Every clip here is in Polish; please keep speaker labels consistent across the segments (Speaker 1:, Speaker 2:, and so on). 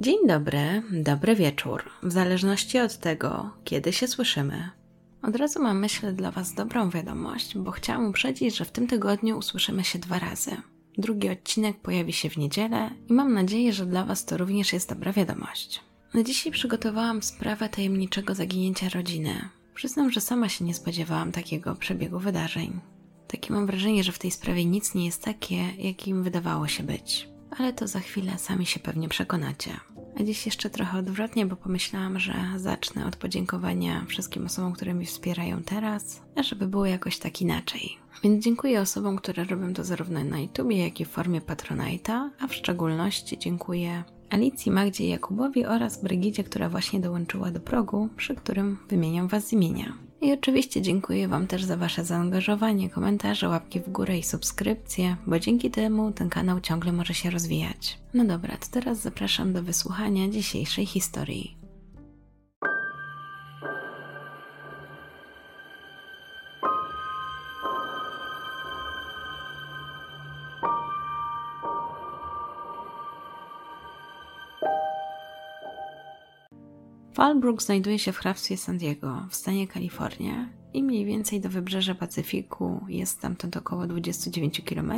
Speaker 1: Dzień dobry, dobry wieczór, w zależności od tego, kiedy się słyszymy. Od razu mam myślę dla Was dobrą wiadomość, bo chciałam uprzedzić, że w tym tygodniu usłyszymy się dwa razy. Drugi odcinek pojawi się w niedzielę i mam nadzieję, że dla Was to również jest dobra wiadomość. Na dzisiaj przygotowałam sprawę tajemniczego zaginięcia rodziny. Przyznam, że sama się nie spodziewałam takiego przebiegu wydarzeń. Takie mam wrażenie, że w tej sprawie nic nie jest takie, jakim wydawało się być. Ale to za chwilę sami się pewnie przekonacie. A dziś jeszcze trochę odwrotnie, bo pomyślałam, że zacznę od podziękowania wszystkim osobom, które mi wspierają teraz, żeby było jakoś tak inaczej. Więc dziękuję osobom, które robią to zarówno na YouTubie, jak i w formie Patronite'a, a w szczególności dziękuję Alicji, Magdzie Jakubowi oraz Brygidzie, która właśnie dołączyła do progu, przy którym wymieniam Was z imienia. I oczywiście dziękuję Wam też za Wasze zaangażowanie, komentarze, łapki w górę i subskrypcje, bo dzięki temu ten kanał ciągle może się rozwijać. No dobra, to teraz zapraszam do wysłuchania dzisiejszej historii. Fallbrook znajduje się w hrabstwie San Diego w stanie Kalifornia i mniej więcej do wybrzeża Pacyfiku jest stamtąd około 29 km,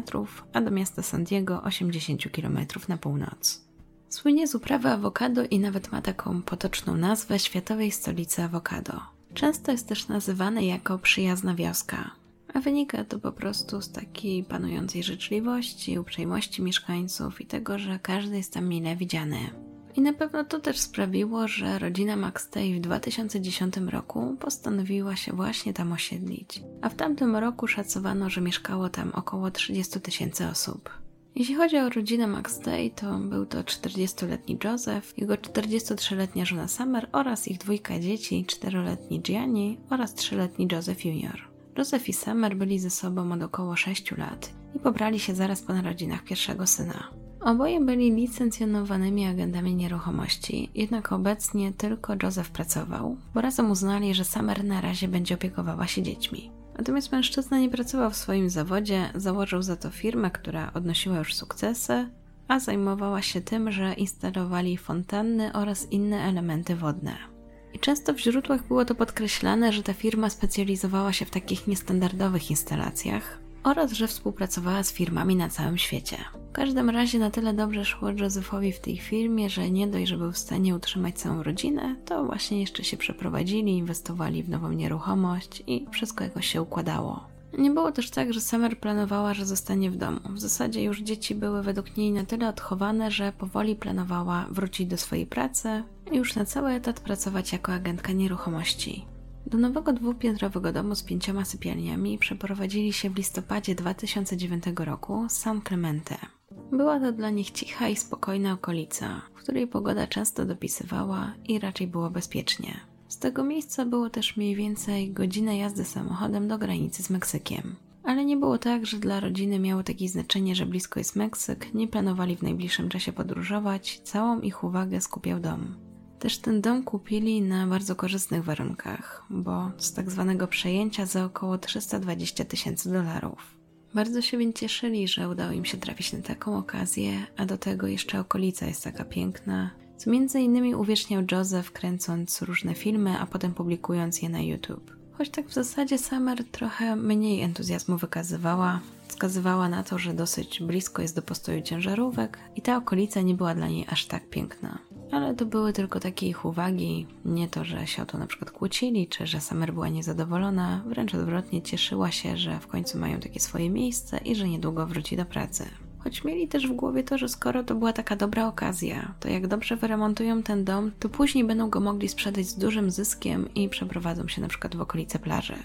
Speaker 1: a do miasta San Diego 80 km na północ. Słynie z uprawy awokado i nawet ma taką potoczną nazwę światowej stolicy awokado. Często jest też nazywany jako przyjazna wioska, a wynika to po prostu z takiej panującej życzliwości, uprzejmości mieszkańców i tego, że każdy jest tam mile widziany. I na pewno to też sprawiło, że rodzina McStay w 2010 roku postanowiła się właśnie tam osiedlić, a w tamtym roku szacowano, że mieszkało tam około 30 tysięcy osób. Jeśli chodzi o rodzinę McStay, to był to 40-letni Joseph, jego 43-letnia żona Summer oraz ich dwójka dzieci, 4-letni Gianni oraz 3-letni Joseph Jr. Joseph i Summer byli ze sobą od około 6 lat i pobrali się zaraz po narodzinach pierwszego syna. Oboje byli licencjonowanymi agentami nieruchomości, jednak obecnie tylko Joseph pracował, bo razem uznali, że Summer na razie będzie opiekowała się dziećmi. Natomiast mężczyzna nie pracował w swoim zawodzie, założył za to firmę, która odnosiła już sukcesy, a zajmowała się tym, że instalowali fontanny oraz inne elementy wodne. I często w źródłach było to podkreślane, że ta firma specjalizowała się w takich niestandardowych instalacjach, oraz że współpracowała z firmami na całym świecie. W każdym razie na tyle dobrze szło Josephowi w tej firmie, że nie dość, że był w stanie utrzymać całą rodzinę, to właśnie jeszcze się przeprowadzili, inwestowali w nową nieruchomość i wszystko jakoś się układało. Nie było też tak, że Summer planowała, że zostanie w domu. W zasadzie już dzieci były według niej na tyle odchowane, że powoli planowała wrócić do swojej pracy i już na cały etat pracować jako agentka nieruchomości. Do nowego dwupiętrowego domu z pięcioma sypialniami przeprowadzili się w listopadzie 2009 roku San Clemente. Była to dla nich cicha i spokojna okolica, w której pogoda często dopisywała i raczej było bezpiecznie. Z tego miejsca było też mniej więcej godzinę jazdy samochodem do granicy z Meksykiem. Ale nie było tak, że dla rodziny miało takie znaczenie, że blisko jest Meksyk, nie planowali w najbliższym czasie podróżować, całą ich uwagę skupiał dom. Też ten dom kupili na bardzo korzystnych warunkach, bo z tak zwanego przejęcia za około 320 tysięcy dolarów. Bardzo się więc cieszyli, że udało im się trafić na taką okazję, a do tego jeszcze okolica jest taka piękna, co między innymi uwieczniał Joseph kręcąc różne filmy, a potem publikując je na YouTube. Choć tak w zasadzie Summer trochę mniej entuzjazmu wykazywała, wskazywała na to, że dosyć blisko jest do postoju ciężarówek i ta okolica nie była dla niej aż tak piękna. Ale to były tylko takie ich uwagi, nie to, że się o to na przykład kłócili, czy że Summer była niezadowolona, wręcz odwrotnie cieszyła się, że w końcu mają takie swoje miejsce i że niedługo wróci do pracy. Choć mieli też w głowie to, że skoro to była taka dobra okazja, to jak dobrze wyremontują ten dom, to później będą go mogli sprzedać z dużym zyskiem i przeprowadzą się na przykład w okolice plaży.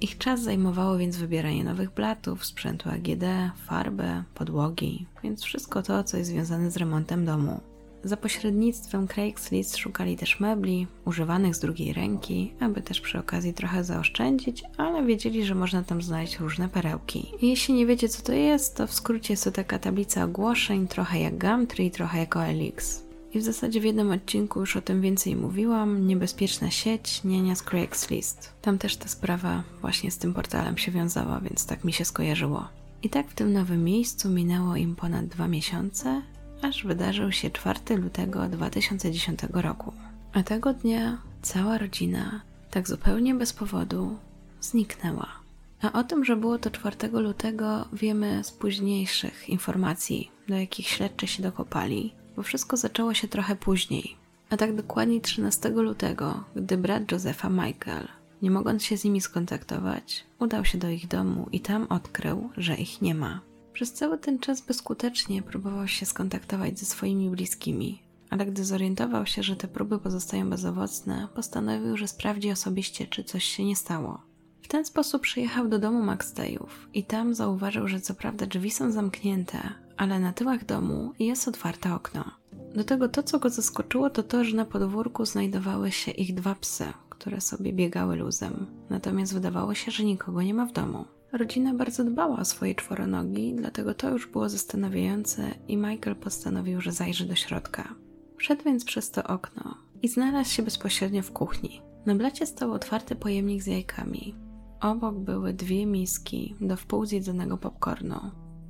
Speaker 1: Ich czas zajmowało więc wybieranie nowych blatów, sprzętu AGD, farby, podłogi, więc wszystko to, co jest związane z remontem domu. Za pośrednictwem Craigslist szukali też mebli, używanych z drugiej ręki, aby też przy okazji trochę zaoszczędzić, ale wiedzieli, że można tam znaleźć różne perełki. Jeśli nie wiecie co to jest, to w skrócie jest to taka tablica ogłoszeń, trochę jak Gumtree, trochę jak OLX. I w zasadzie w jednym odcinku już o tym więcej mówiłam. Niebezpieczna sieć, nienia z Craigslist. Tam też ta sprawa właśnie z tym portalem się wiązała, więc tak mi się skojarzyło. I tak w tym nowym miejscu minęło im ponad dwa miesiące, aż wydarzył się 4 lutego 2010 roku. A tego dnia cała rodzina, tak zupełnie bez powodu, zniknęła. A o tym, że było to 4 lutego, wiemy z późniejszych informacji, do jakich śledczy się dokopali, bo wszystko zaczęło się trochę później. A tak dokładnie 13 lutego, gdy brat Josefa Michael, nie mogąc się z nimi skontaktować, udał się do ich domu i tam odkrył, że ich nie ma. Przez cały ten czas bezskutecznie próbował się skontaktować ze swoimi bliskimi, ale gdy zorientował się, że te próby pozostają bezowocne, postanowił, że sprawdzi osobiście, czy coś się nie stało. W ten sposób przyjechał do domu Maxtejów i tam zauważył, że co prawda drzwi są zamknięte, ale na tyłach domu jest otwarte okno. Do tego to, co go zaskoczyło, to to, że na podwórku znajdowały się ich dwa psy, które sobie biegały luzem. Natomiast wydawało się, że nikogo nie ma w domu. Rodzina bardzo dbała o swoje czworonogi, dlatego to już było zastanawiające i Michael postanowił, że zajrzy do środka. Wszedł więc przez to okno i znalazł się bezpośrednio w kuchni. Na blacie stał otwarty pojemnik z jajkami. Obok były dwie miski do wpół zjedzonego popcornu,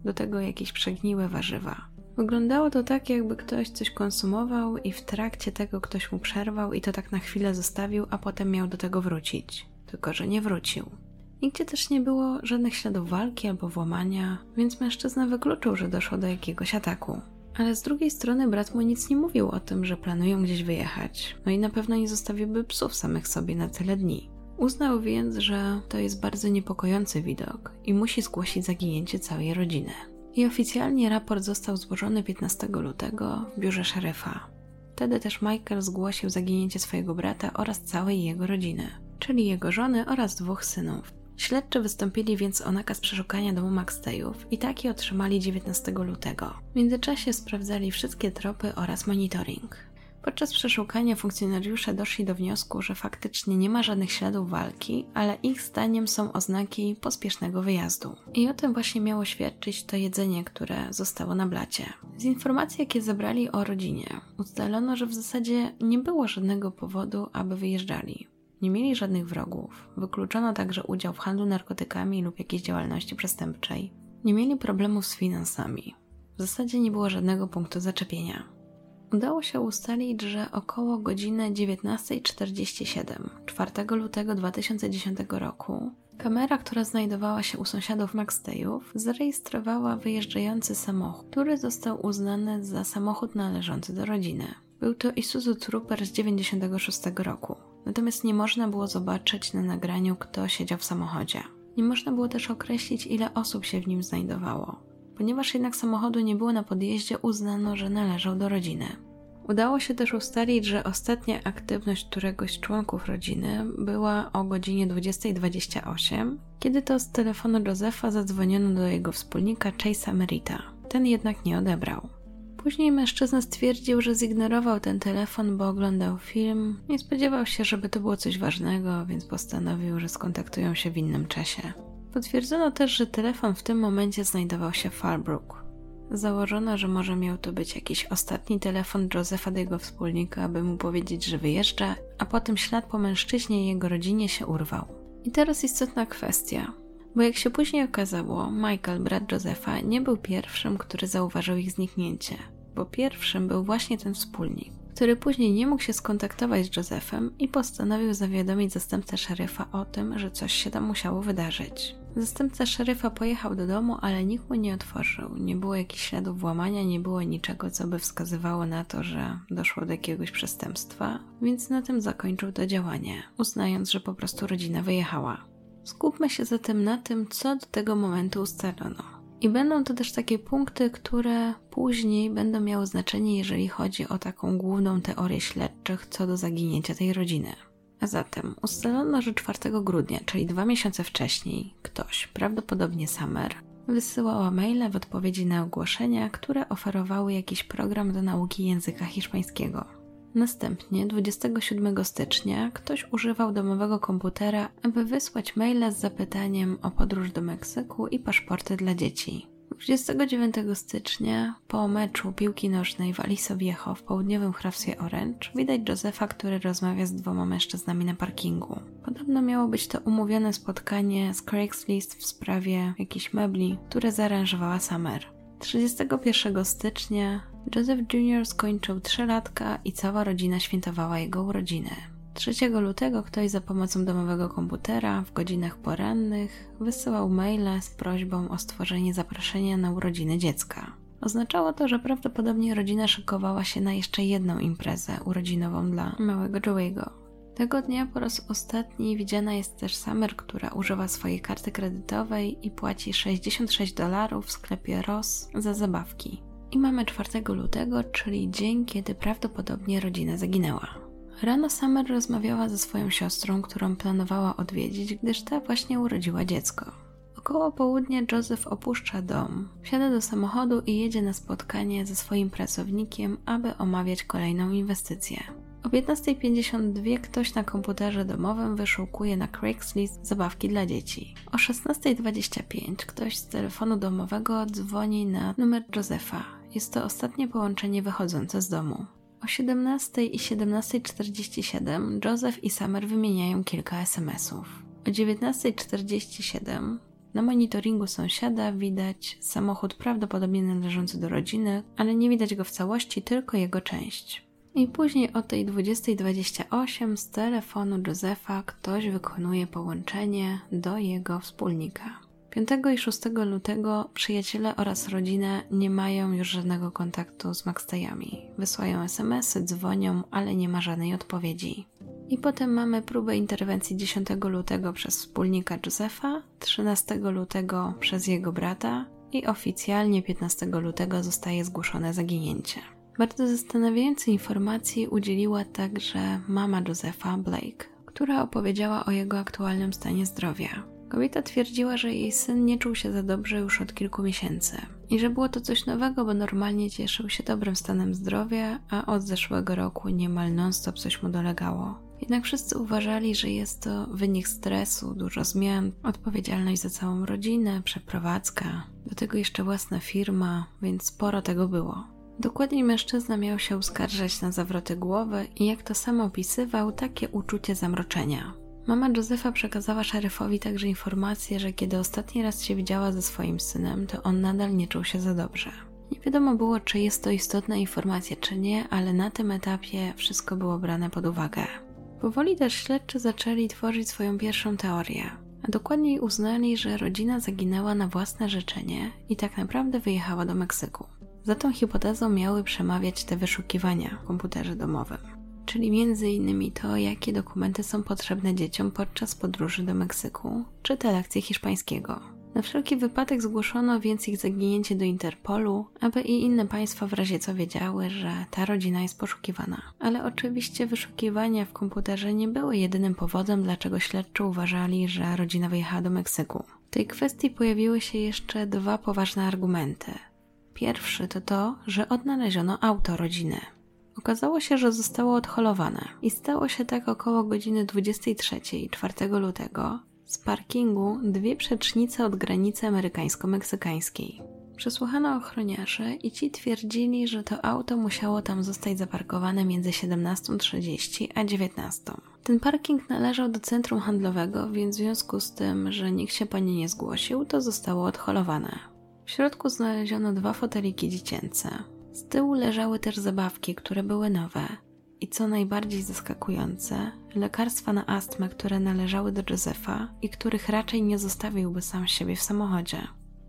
Speaker 1: do tego jakieś przegniłe warzywa. Wyglądało to tak, jakby ktoś coś konsumował i w trakcie tego ktoś mu przerwał i to tak na chwilę zostawił, a potem miał do tego wrócić. Tylko, że nie wrócił. Nigdzie też nie było żadnych śladów walki albo włamania, więc mężczyzna wykluczył, że doszło do jakiegoś ataku. Ale z drugiej strony brat mu nic nie mówił o tym, że planują gdzieś wyjechać, no i na pewno nie zostawiłby psów samych sobie na tyle dni. Uznał więc, że to jest bardzo niepokojący widok i musi zgłosić zaginięcie całej rodziny. I oficjalnie raport został złożony 15 lutego w biurze szeryfa. Wtedy też Michael zgłosił zaginięcie swojego brata oraz całej jego rodziny, czyli jego żony oraz dwóch synów. Śledczy wystąpili więc o nakaz przeszukania domu Maxtejów i taki otrzymali 19 lutego. W międzyczasie sprawdzali wszystkie tropy oraz monitoring. Podczas przeszukania funkcjonariusze doszli do wniosku, że faktycznie nie ma żadnych śladów walki, ale ich zdaniem są oznaki pospiesznego wyjazdu. I o tym właśnie miało świadczyć to jedzenie, które zostało na blacie. Z informacji, jakie zebrali o rodzinie, ustalono, że w zasadzie nie było żadnego powodu, aby wyjeżdżali. Nie mieli żadnych wrogów. Wykluczono także udział w handlu narkotykami lub jakiejś działalności przestępczej. Nie mieli problemów z finansami. W zasadzie nie było żadnego punktu zaczepienia. Udało się ustalić, że około godziny 19.47 4 lutego 2010 roku kamera, która znajdowała się u sąsiadów Maxtejów, zarejestrowała wyjeżdżający samochód, który został uznany za samochód należący do rodziny. Był to Isuzu Trooper z 96 roku. Natomiast nie można było zobaczyć na nagraniu, kto siedział w samochodzie. Nie można było też określić, ile osób się w nim znajdowało. Ponieważ jednak samochodu nie było na podjeździe, uznano, że należał do rodziny. Udało się też ustalić, że ostatnia aktywność któregoś z członków rodziny była o godzinie 20.28, kiedy to z telefonu Josefa zadzwoniono do jego wspólnika Chase'a Merita. Ten jednak nie odebrał. Później mężczyzna stwierdził, że zignorował ten telefon, bo oglądał film. Nie spodziewał się, żeby to było coś ważnego, więc postanowił, że skontaktują się w innym czasie. Potwierdzono też, że telefon w tym momencie znajdował się w Farbrook. Założono, że może miał to być jakiś ostatni telefon Josefa do jego wspólnika, aby mu powiedzieć, że wyjeżdża, a potem ślad po mężczyźnie i jego rodzinie się urwał. I teraz istotna kwestia. Bo jak się później okazało, Michael, brat Josefa, nie był pierwszym, który zauważył ich zniknięcie, bo pierwszym był właśnie ten wspólnik, który później nie mógł się skontaktować z Josephem i postanowił zawiadomić zastępcę szeryfa o tym, że coś się tam musiało wydarzyć. Zastępca szeryfa pojechał do domu, ale nikt mu nie otworzył. Nie było jakichś śladów włamania, nie było niczego, co by wskazywało na to, że doszło do jakiegoś przestępstwa, więc na tym zakończył to działanie, uznając, że po prostu rodzina wyjechała. Skupmy się zatem na tym, co do tego momentu ustalono. I będą to też takie punkty, które później będą miały znaczenie, jeżeli chodzi o taką główną teorię śledczych co do zaginięcia tej rodziny. A zatem ustalono, że 4 grudnia, czyli dwa miesiące wcześniej, ktoś, prawdopodobnie Summer, wysyłała maile w odpowiedzi na ogłoszenia, które oferowały jakiś program do nauki języka hiszpańskiego. Następnie 27 stycznia ktoś używał domowego komputera, aby wysłać maile z zapytaniem o podróż do Meksyku i paszporty dla dzieci. 29 stycznia, po meczu piłki nożnej w Aliso w południowym hrabstwie Orange, widać Josefa, który rozmawia z dwoma mężczyznami na parkingu. Podobno miało być to umówione spotkanie z Craigslist w sprawie jakichś mebli, które zaaranżowała Summer. 31 stycznia Joseph Jr. skończył trzylatka i cała rodzina świętowała jego urodziny. 3 lutego ktoś za pomocą domowego komputera w godzinach porannych wysyłał maile z prośbą o stworzenie zaproszenia na urodziny dziecka. Oznaczało to, że prawdopodobnie rodzina szykowała się na jeszcze jedną imprezę urodzinową dla małego Joey'ego. Tego dnia po raz ostatni widziana jest też Summer, która używa swojej karty kredytowej i płaci 66 dolarów w sklepie Ross za zabawki. I mamy 4 lutego, czyli dzień, kiedy prawdopodobnie rodzina zaginęła. Rano Summer rozmawiała ze swoją siostrą, którą planowała odwiedzić, gdyż ta właśnie urodziła dziecko. Około południa Joseph opuszcza dom, wsiada do samochodu i jedzie na spotkanie ze swoim pracownikiem, aby omawiać kolejną inwestycję. O 15.52 ktoś na komputerze domowym wyszukuje na Craigslist zabawki dla dzieci. O 16.25 ktoś z telefonu domowego dzwoni na numer Josepha. Jest to ostatnie połączenie wychodzące z domu. O 17 i 17.47 Joseph i Summer wymieniają kilka SMS-ów. O 19.47 na monitoringu sąsiada widać samochód prawdopodobnie należący do rodziny, ale nie widać go w całości, tylko jego część. I później o tej 20.28 z telefonu Josefa ktoś wykonuje połączenie do jego wspólnika. 5 i 6 lutego przyjaciele oraz rodzina nie mają już żadnego kontaktu z Maxtajami. Wysyłają SMS-y, dzwonią, ale nie ma żadnej odpowiedzi. I potem mamy próbę interwencji 10 lutego przez wspólnika Josefa, 13 lutego przez jego brata i oficjalnie 15 lutego zostaje zgłoszone zaginięcie. Bardzo zastanawiającej informacji udzieliła także mama Josefa, Blake, która opowiedziała o jego aktualnym stanie zdrowia. Kobieta twierdziła, że jej syn nie czuł się za dobrze już od kilku miesięcy i że było to coś nowego, bo normalnie cieszył się dobrym stanem zdrowia, a od zeszłego roku niemal non-stop coś mu dolegało. Jednak wszyscy uważali, że jest to wynik stresu, dużo zmian, odpowiedzialność za całą rodzinę, przeprowadzka, do tego jeszcze własna firma, więc sporo tego było. Dokładniej mężczyzna miał się uskarżać na zawroty głowy i jak to sam opisywał, takie uczucie zamroczenia. Mama Józefa przekazała szeryfowi także informację, że kiedy ostatni raz się widziała ze swoim synem, to on nadal nie czuł się za dobrze. Nie wiadomo było, czy jest to istotna informacja, czy nie, ale na tym etapie wszystko było brane pod uwagę. Powoli też śledczy zaczęli tworzyć swoją pierwszą teorię, a dokładniej uznali, że rodzina zaginęła na własne życzenie i tak naprawdę wyjechała do Meksyku. Za tą hipotezą miały przemawiać te wyszukiwania w komputerze domowym czyli między innymi to, jakie dokumenty są potrzebne dzieciom podczas podróży do Meksyku, czy te lekcje hiszpańskiego. Na wszelki wypadek zgłoszono więc ich zaginięcie do Interpolu, aby i inne państwa w razie co wiedziały, że ta rodzina jest poszukiwana. Ale oczywiście wyszukiwania w komputerze nie były jedynym powodem, dlaczego śledczy uważali, że rodzina wyjechała do Meksyku. W tej kwestii pojawiły się jeszcze dwa poważne argumenty. Pierwszy to to, że odnaleziono auto rodziny. Okazało się, że zostało odholowane i stało się tak około godziny 23 4 lutego z parkingu dwie przecznice od granicy amerykańsko-meksykańskiej. Przesłuchano ochroniarzy i ci twierdzili, że to auto musiało tam zostać zaparkowane między 17.30 a 19.00. Ten parking należał do centrum handlowego, więc w związku z tym, że nikt się po nie nie zgłosił, to zostało odholowane. W środku znaleziono dwa foteliki dziecięce, z tyłu leżały też zabawki, które były nowe. I co najbardziej zaskakujące, lekarstwa na astmę, które należały do Josefa i których raczej nie zostawiłby sam siebie w samochodzie.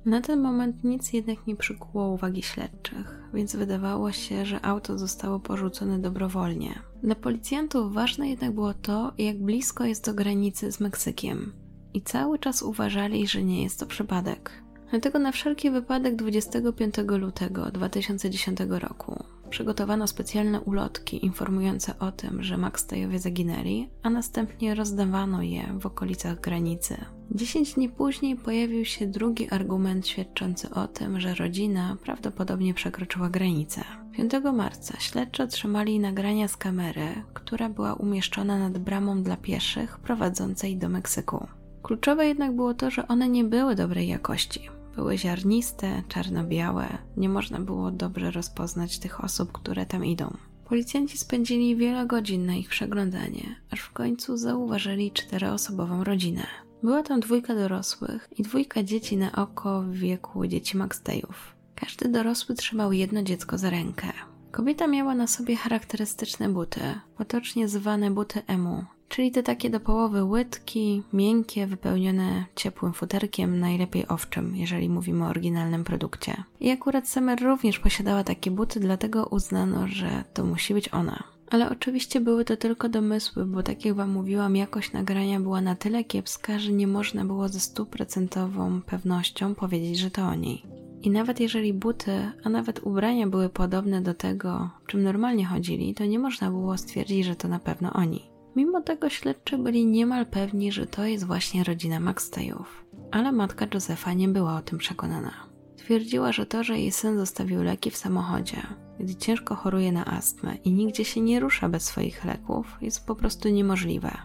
Speaker 1: Na ten moment nic jednak nie przykuło uwagi śledczych, więc wydawało się, że auto zostało porzucone dobrowolnie. Dla policjantów ważne jednak było to, jak blisko jest do granicy z Meksykiem. I cały czas uważali, że nie jest to przypadek. Dlatego na wszelki wypadek 25 lutego 2010 roku przygotowano specjalne ulotki informujące o tym, że Maxtajowie zaginęli, a następnie rozdawano je w okolicach granicy. 10 dni później pojawił się drugi argument świadczący o tym, że rodzina prawdopodobnie przekroczyła granicę. 5 marca śledczy otrzymali nagrania z kamery, która była umieszczona nad bramą dla pieszych prowadzącej do Meksyku. Kluczowe jednak było to, że one nie były dobrej jakości. Były ziarniste, czarno-białe, nie można było dobrze rozpoznać tych osób, które tam idą. Policjanci spędzili wiele godzin na ich przeglądanie, aż w końcu zauważyli czteroosobową rodzinę. Była tam dwójka dorosłych i dwójka dzieci na oko w wieku dzieci Maxtejów. Każdy dorosły trzymał jedno dziecko za rękę. Kobieta miała na sobie charakterystyczne buty, potocznie zwane buty emu, czyli te takie do połowy łydki, miękkie, wypełnione ciepłym futerkiem, najlepiej owczym, jeżeli mówimy o oryginalnym produkcie. I akurat Summer również posiadała takie buty, dlatego uznano, że to musi być ona. Ale oczywiście były to tylko domysły, bo tak jak Wam mówiłam, jakość nagrania była na tyle kiepska, że nie można było ze stuprocentową pewnością powiedzieć, że to o niej. I nawet jeżeli buty, a nawet ubrania były podobne do tego, czym normalnie chodzili, to nie można było stwierdzić, że to na pewno oni. Mimo tego śledczy byli niemal pewni, że to jest właśnie rodzina McStayów. Ale matka Josefa nie była o tym przekonana. Twierdziła, że to, że jej syn zostawił leki w samochodzie, gdy ciężko choruje na astmę i nigdzie się nie rusza bez swoich leków, jest po prostu niemożliwe.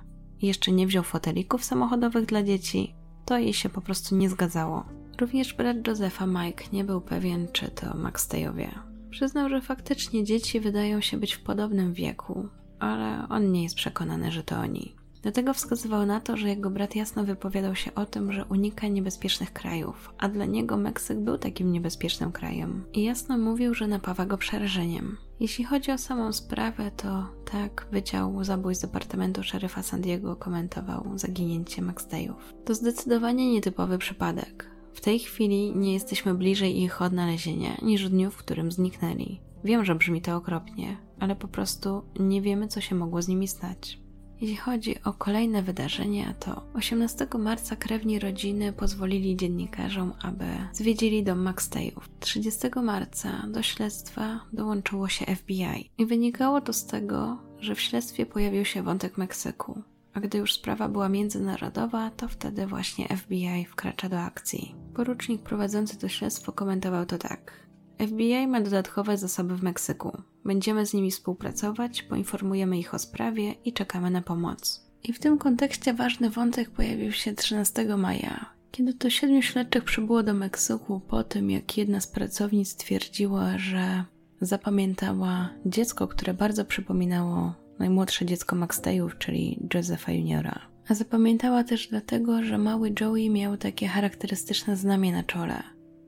Speaker 1: Jeszcze nie wziął fotelików samochodowych dla dzieci, to jej się po prostu nie zgadzało. Również brat Josefa Mike nie był pewien, czy to McStayowie. Przyznał, że faktycznie dzieci wydają się być w podobnym wieku, ale on nie jest przekonany, że to oni. Dlatego wskazywał na to, że jego brat jasno wypowiadał się o tym, że unika niebezpiecznych krajów, a dla niego Meksyk był takim niebezpiecznym krajem. I jasno mówił, że napawa go przerażeniem. Jeśli chodzi o samą sprawę, to tak, Wydział Zabójstw Departamentu Szeryfa San Diego komentował zaginięcie McStayów. To zdecydowanie nietypowy przypadek. W tej chwili nie jesteśmy bliżej ich odnalezienia niż w dniu, w którym zniknęli. Wiem, że brzmi to okropnie, ale po prostu nie wiemy, co się mogło z nimi stać. Jeśli chodzi o kolejne wydarzenia, to 18 marca krewni rodziny pozwolili dziennikarzom, aby zwiedzili dom McStayów. 30 marca do śledztwa dołączyło się FBI i wynikało to z tego, że w śledztwie pojawił się wątek Meksyku. A gdy już sprawa była międzynarodowa, to wtedy właśnie FBI wkracza do akcji. Porucznik prowadzący to śledztwo komentował to tak. FBI ma dodatkowe zasoby w Meksyku. Będziemy z nimi współpracować, poinformujemy ich o sprawie i czekamy na pomoc. I w tym kontekście ważny wątek pojawił się 13 maja, kiedy to siedmiu śledczych przybyło do Meksyku po tym, jak jedna z pracownic stwierdziła, że zapamiętała dziecko, które bardzo przypominało najmłodsze dziecko Maxtayów, czyli Josepha Juniora. A zapamiętała też dlatego, że mały Joey miał takie charakterystyczne znamie na czole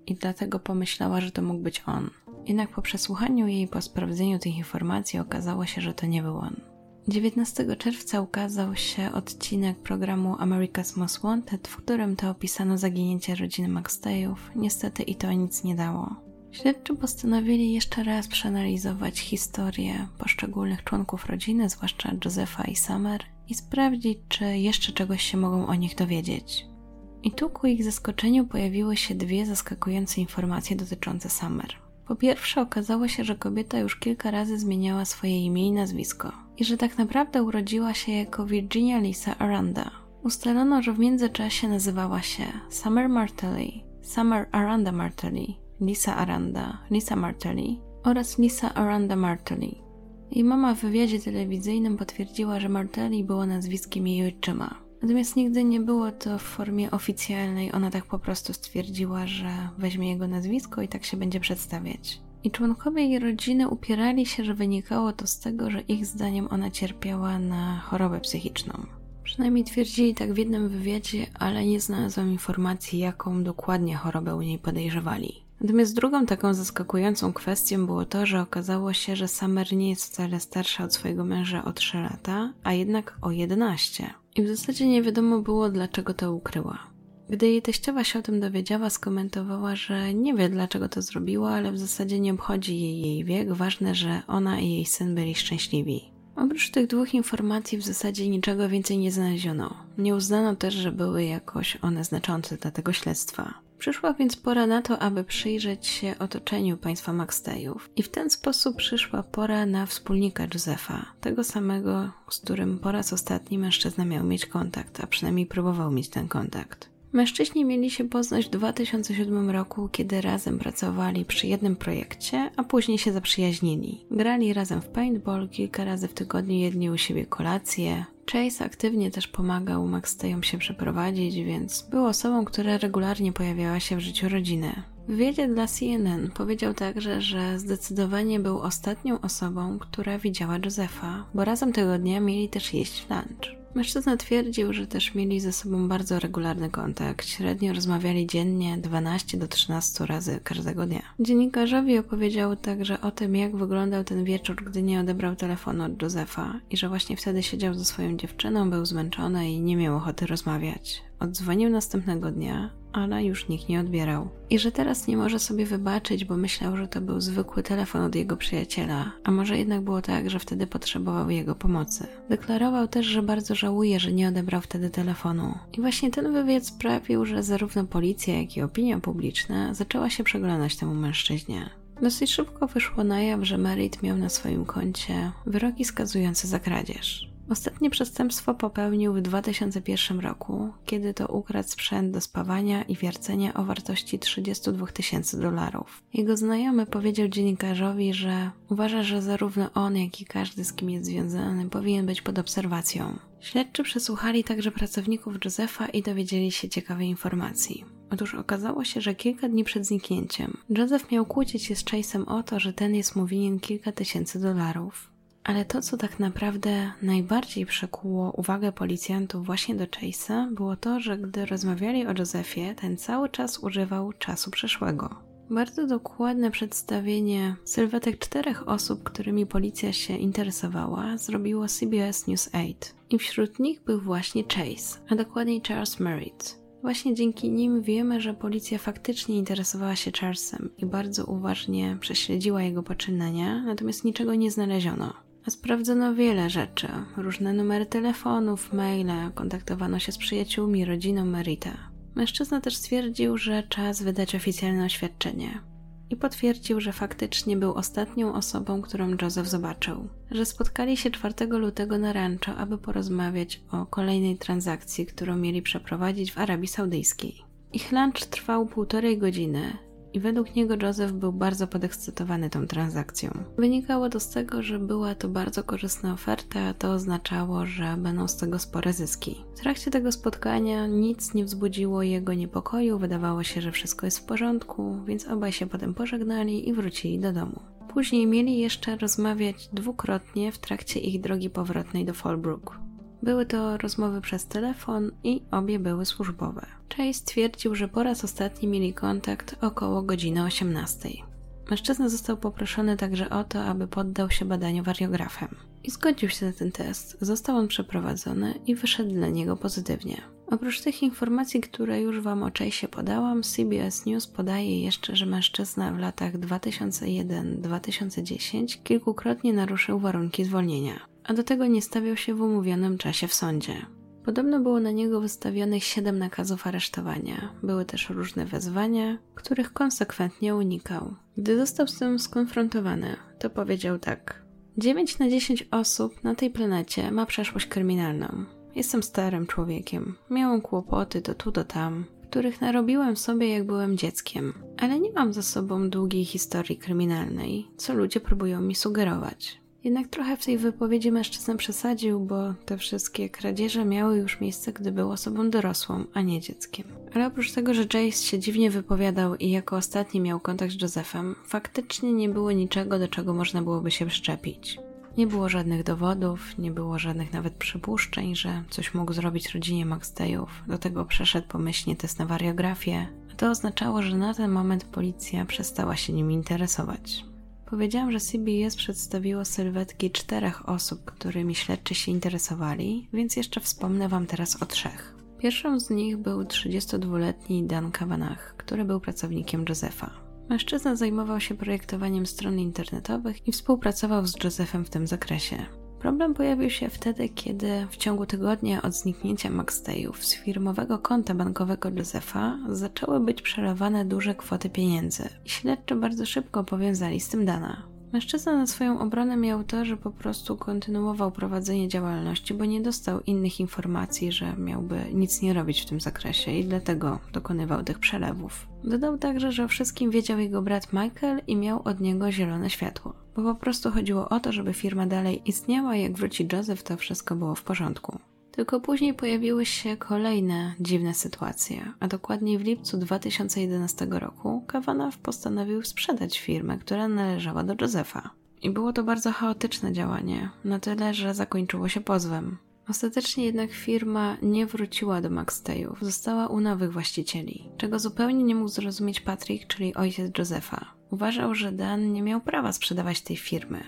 Speaker 1: i dlatego pomyślała, że to mógł być on. Jednak po przesłuchaniu jej po sprawdzeniu tych informacji okazało się, że to nie był on. 19 czerwca ukazał się odcinek programu America's Most Wanted, w którym to opisano zaginięcie rodziny McStayów. Niestety i to nic nie dało. Śledczy postanowili jeszcze raz przeanalizować historię poszczególnych członków rodziny, zwłaszcza Josepha i Summer, i sprawdzić, czy jeszcze czegoś się mogą o nich dowiedzieć. I tu ku ich zaskoczeniu pojawiły się dwie zaskakujące informacje dotyczące Summer. Po pierwsze, okazało się, że kobieta już kilka razy zmieniała swoje imię i nazwisko i że tak naprawdę urodziła się jako Virginia Lisa Aranda. Ustalono, że w międzyczasie nazywała się Summer Martelli, Summer Aranda Martelli, Lisa Aranda, Lisa Martelli oraz Lisa Aranda Martelli. Jej mama w wywiadzie telewizyjnym potwierdziła, że Martelli było nazwiskiem jej ojczyma. Natomiast nigdy nie było to w formie oficjalnej, ona tak po prostu stwierdziła, że weźmie jego nazwisko i tak się będzie przedstawiać. I członkowie jej rodziny upierali się, że wynikało to z tego, że ich zdaniem ona cierpiała na chorobę psychiczną. Przynajmniej twierdzili tak w jednym wywiadzie, ale nie znalazłam informacji, jaką dokładnie chorobę u niej podejrzewali. Natomiast drugą taką zaskakującą kwestią było to, że okazało się, że Summer nie jest wcale starsza od swojego męża o 3 lata, a jednak o 11. I w zasadzie nie wiadomo było, dlaczego to ukryła. Gdy jej teściowa się o tym dowiedziała, skomentowała, że nie wie dlaczego to zrobiła, ale w zasadzie nie obchodzi jej jej wiek, ważne, że ona i jej syn byli szczęśliwi. Oprócz tych dwóch informacji w zasadzie niczego więcej nie znaleziono. Nie uznano też, że były jakoś one znaczące dla tego śledztwa. Przyszła więc pora na to, aby przyjrzeć się otoczeniu państwa Maxtejów. I w ten sposób przyszła pora na wspólnika Józefa, tego samego, z którym po raz ostatni mężczyzna miał mieć kontakt, a przynajmniej próbował mieć ten kontakt. Mężczyźni mieli się poznać w 2007 roku, kiedy razem pracowali przy jednym projekcie, a później się zaprzyjaźnili. Grali razem w paintball kilka razy w tygodniu, jedli u siebie kolacje. Chase aktywnie też pomagał Maxtejom się przeprowadzić, więc był osobą, która regularnie pojawiała się w życiu rodziny. W wywiadzie dla CNN powiedział także, że zdecydowanie był ostatnią osobą, która widziała Josefa, bo razem tego dnia mieli też jeść lunch. Mężczyzna twierdził, że też mieli ze sobą bardzo regularny kontakt. Średnio rozmawiali dziennie 12 do 13 razy każdego dnia. Dziennikarzowi opowiedział także o tym, jak wyglądał ten wieczór, gdy nie odebrał telefonu od Josefa i że właśnie wtedy siedział ze swoją dziewczyną, był zmęczony i nie miał ochoty rozmawiać. Oddzwonił następnego dnia, ale już nikt nie odbierał. I że teraz nie może sobie wybaczyć, bo myślał, że to był zwykły telefon od jego przyjaciela, a może jednak było tak, że wtedy potrzebował jego pomocy. Deklarował też, że bardzo żałuje, że nie odebrał wtedy telefonu. I właśnie ten wywiad sprawił, że zarówno policja, jak i opinia publiczna zaczęła się przeglądać temu mężczyźnie. Dosyć szybko wyszło na jaw, że Merit miał na swoim koncie wyroki skazujące za kradzież. Ostatnie przestępstwo popełnił w 2001 roku, kiedy to ukradł sprzęt do spawania i wiercenia o wartości 32 tysięcy dolarów. Jego znajomy powiedział dziennikarzowi, że uważa, że zarówno on, jak i każdy, z kim jest związany, powinien być pod obserwacją. Śledczy przesłuchali także pracowników Josefa i dowiedzieli się ciekawej informacji. Otóż okazało się, że kilka dni przed zniknięciem Joseph miał kłócić się z Chase'em o to, że ten jest mu winien kilka tysięcy dolarów. Ale to, co tak naprawdę najbardziej przekuło uwagę policjantów właśnie do Chase'a, było to, że gdy rozmawiali o Josephie, ten cały czas używał czasu przeszłego. Bardzo dokładne przedstawienie sylwetek czterech osób, którymi policja się interesowała, zrobiło CBS News 8. I wśród nich był właśnie Chase, a dokładniej Charles Merritt. Właśnie dzięki nim wiemy, że policja faktycznie interesowała się Charlesem i bardzo uważnie prześledziła jego poczynania, natomiast niczego nie znaleziono. Sprawdzono wiele rzeczy, różne numery telefonów, maile, kontaktowano się z przyjaciółmi, rodziną Merita. Mężczyzna też stwierdził, że czas wydać oficjalne oświadczenie. I potwierdził, że faktycznie był ostatnią osobą, którą Joseph zobaczył. Że spotkali się 4 lutego na rancho, aby porozmawiać o kolejnej transakcji, którą mieli przeprowadzić w Arabii Saudyjskiej. Ich lunch trwał półtorej godziny i według niego Joseph był bardzo podekscytowany tą transakcją. Wynikało to z tego, że była to bardzo korzystna oferta, a to oznaczało, że będą z tego spore zyski. W trakcie tego spotkania nic nie wzbudziło jego niepokoju, wydawało się, że wszystko jest w porządku, więc obaj się potem pożegnali i wrócili do domu. Później mieli jeszcze rozmawiać dwukrotnie w trakcie ich drogi powrotnej do Fallbrook. Były to rozmowy przez telefon i obie były służbowe. Chase stwierdził, że po raz ostatni mieli kontakt około godziny 18. Mężczyzna został poproszony także o to, aby poddał się badaniu wariografem. I zgodził się na ten test. Został on przeprowadzony i wyszedł dla niego pozytywnie. Oprócz tych informacji, które już Wam o Chase'ie podałam, CBS News podaje jeszcze, że mężczyzna w latach 2001-2010 kilkukrotnie naruszył warunki zwolnienia a do tego nie stawiał się w umówionym czasie w sądzie. Podobno było na niego wystawionych siedem nakazów aresztowania. Były też różne wezwania, których konsekwentnie unikał. Gdy został z tym skonfrontowany, to powiedział tak: 9 na 10 osób na tej planecie ma przeszłość kryminalną. Jestem starym człowiekiem. Miałem kłopoty to tu, to tam, których narobiłem sobie jak byłem dzieckiem, ale nie mam za sobą długiej historii kryminalnej, co ludzie próbują mi sugerować. Jednak trochę w tej wypowiedzi mężczyzna przesadził, bo te wszystkie kradzieże miały już miejsce, gdy był osobą dorosłą, a nie dzieckiem. Ale oprócz tego, że Jace się dziwnie wypowiadał i jako ostatni miał kontakt z Josephem, faktycznie nie było niczego, do czego można byłoby się przyczepić. Nie było żadnych dowodów, nie było żadnych nawet przypuszczeń, że coś mógł zrobić rodzinie Maxteyów. Do tego przeszedł pomyślnie test na wariografię, a to oznaczało, że na ten moment policja przestała się nim interesować. Powiedziałam, że CBS przedstawiło sylwetki czterech osób, którymi śledczy się interesowali, więc jeszcze wspomnę Wam teraz o trzech. Pierwszą z nich był 32-letni Dan Kavanagh, który był pracownikiem Josepha. Mężczyzna zajmował się projektowaniem stron internetowych i współpracował z Josephem w tym zakresie. Problem pojawił się wtedy, kiedy w ciągu tygodnia od zniknięcia Maxteyów z firmowego konta bankowego Josefa zaczęły być przelewane duże kwoty pieniędzy śledczy bardzo szybko powiązali z tym dana. Mężczyzna na swoją obronę miał to, że po prostu kontynuował prowadzenie działalności, bo nie dostał innych informacji, że miałby nic nie robić w tym zakresie i dlatego dokonywał tych przelewów. Dodał także, że o wszystkim wiedział jego brat Michael i miał od niego zielone światło, bo po prostu chodziło o to, żeby firma dalej istniała i jak wróci Joseph, to wszystko było w porządku. Tylko później pojawiły się kolejne dziwne sytuacje, a dokładniej w lipcu 2011 roku Kavanaugh postanowił sprzedać firmę, która należała do Josefa. I było to bardzo chaotyczne działanie, na tyle, że zakończyło się pozwem. Ostatecznie jednak firma nie wróciła do McStayów, została u nowych właścicieli, czego zupełnie nie mógł zrozumieć Patrick, czyli ojciec Josefa. Uważał, że Dan nie miał prawa sprzedawać tej firmy,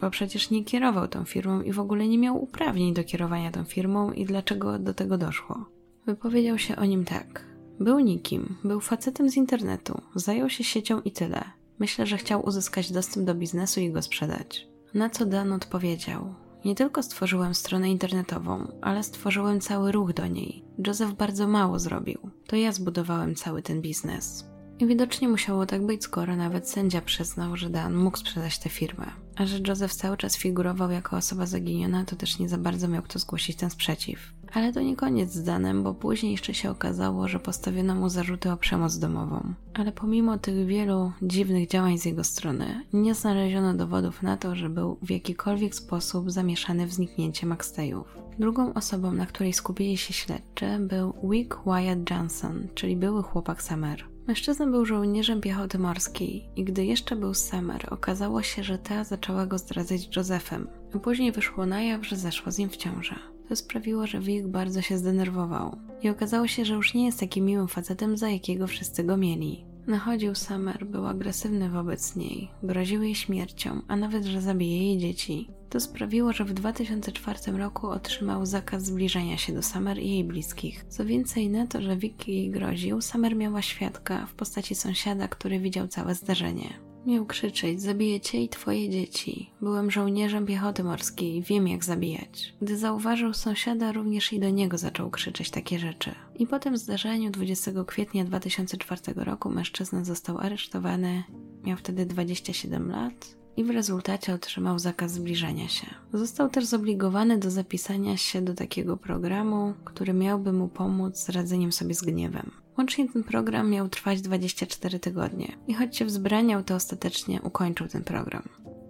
Speaker 1: bo przecież nie kierował tą firmą i w ogóle nie miał uprawnień do kierowania tą firmą i dlaczego do tego doszło. Wypowiedział się o nim tak. Był nikim, był facetem z internetu, zajął się siecią i tyle. Myślę, że chciał uzyskać dostęp do biznesu i go sprzedać. Na co Dan odpowiedział: Nie tylko stworzyłem stronę internetową, ale stworzyłem cały ruch do niej. Joseph bardzo mało zrobił. To ja zbudowałem cały ten biznes. I widocznie musiało tak być, skoro nawet sędzia przyznał, że Dan mógł sprzedać tę firmę. A że Joseph cały czas figurował jako osoba zaginiona, to też nie za bardzo miał kto zgłosić ten sprzeciw. Ale to nie koniec z Danem, bo później jeszcze się okazało, że postawiono mu zarzuty o przemoc domową. Ale pomimo tych wielu dziwnych działań z jego strony, nie znaleziono dowodów na to, że był w jakikolwiek sposób zamieszany w zniknięcie Maxteyów. Drugą osobą, na której skupili się śledczy, był Wick Wyatt Johnson, czyli były chłopak Summer. Mężczyzna był żołnierzem piechoty morskiej i gdy jeszcze był Summer, okazało się, że ta zaczęła go zdradzać Josephem, a później wyszło na jaw, że zeszła z nim w ciążę. To sprawiło, że Vic bardzo się zdenerwował i okazało się, że już nie jest takim miłym facetem, za jakiego wszyscy go mieli. Nachodził Summer, był agresywny wobec niej, groził jej śmiercią, a nawet, że zabije jej dzieci. To sprawiło, że w 2004 roku otrzymał zakaz zbliżania się do Summer i jej bliskich. Co więcej, na to, że Vicky groził, Summer miała świadka w postaci sąsiada, który widział całe zdarzenie. Miał krzyczeć: Zabiję cię i twoje dzieci. Byłem żołnierzem piechoty morskiej, wiem jak zabijać. Gdy zauważył sąsiada, również i do niego zaczął krzyczeć takie rzeczy. I po tym zdarzeniu 20 kwietnia 2004 roku mężczyzna został aresztowany. Miał wtedy 27 lat i w rezultacie otrzymał zakaz zbliżenia się. Został też zobligowany do zapisania się do takiego programu, który miałby mu pomóc z radzeniem sobie z gniewem. Łącznie ten program miał trwać 24 tygodnie i choć się wzbraniał, to ostatecznie ukończył ten program.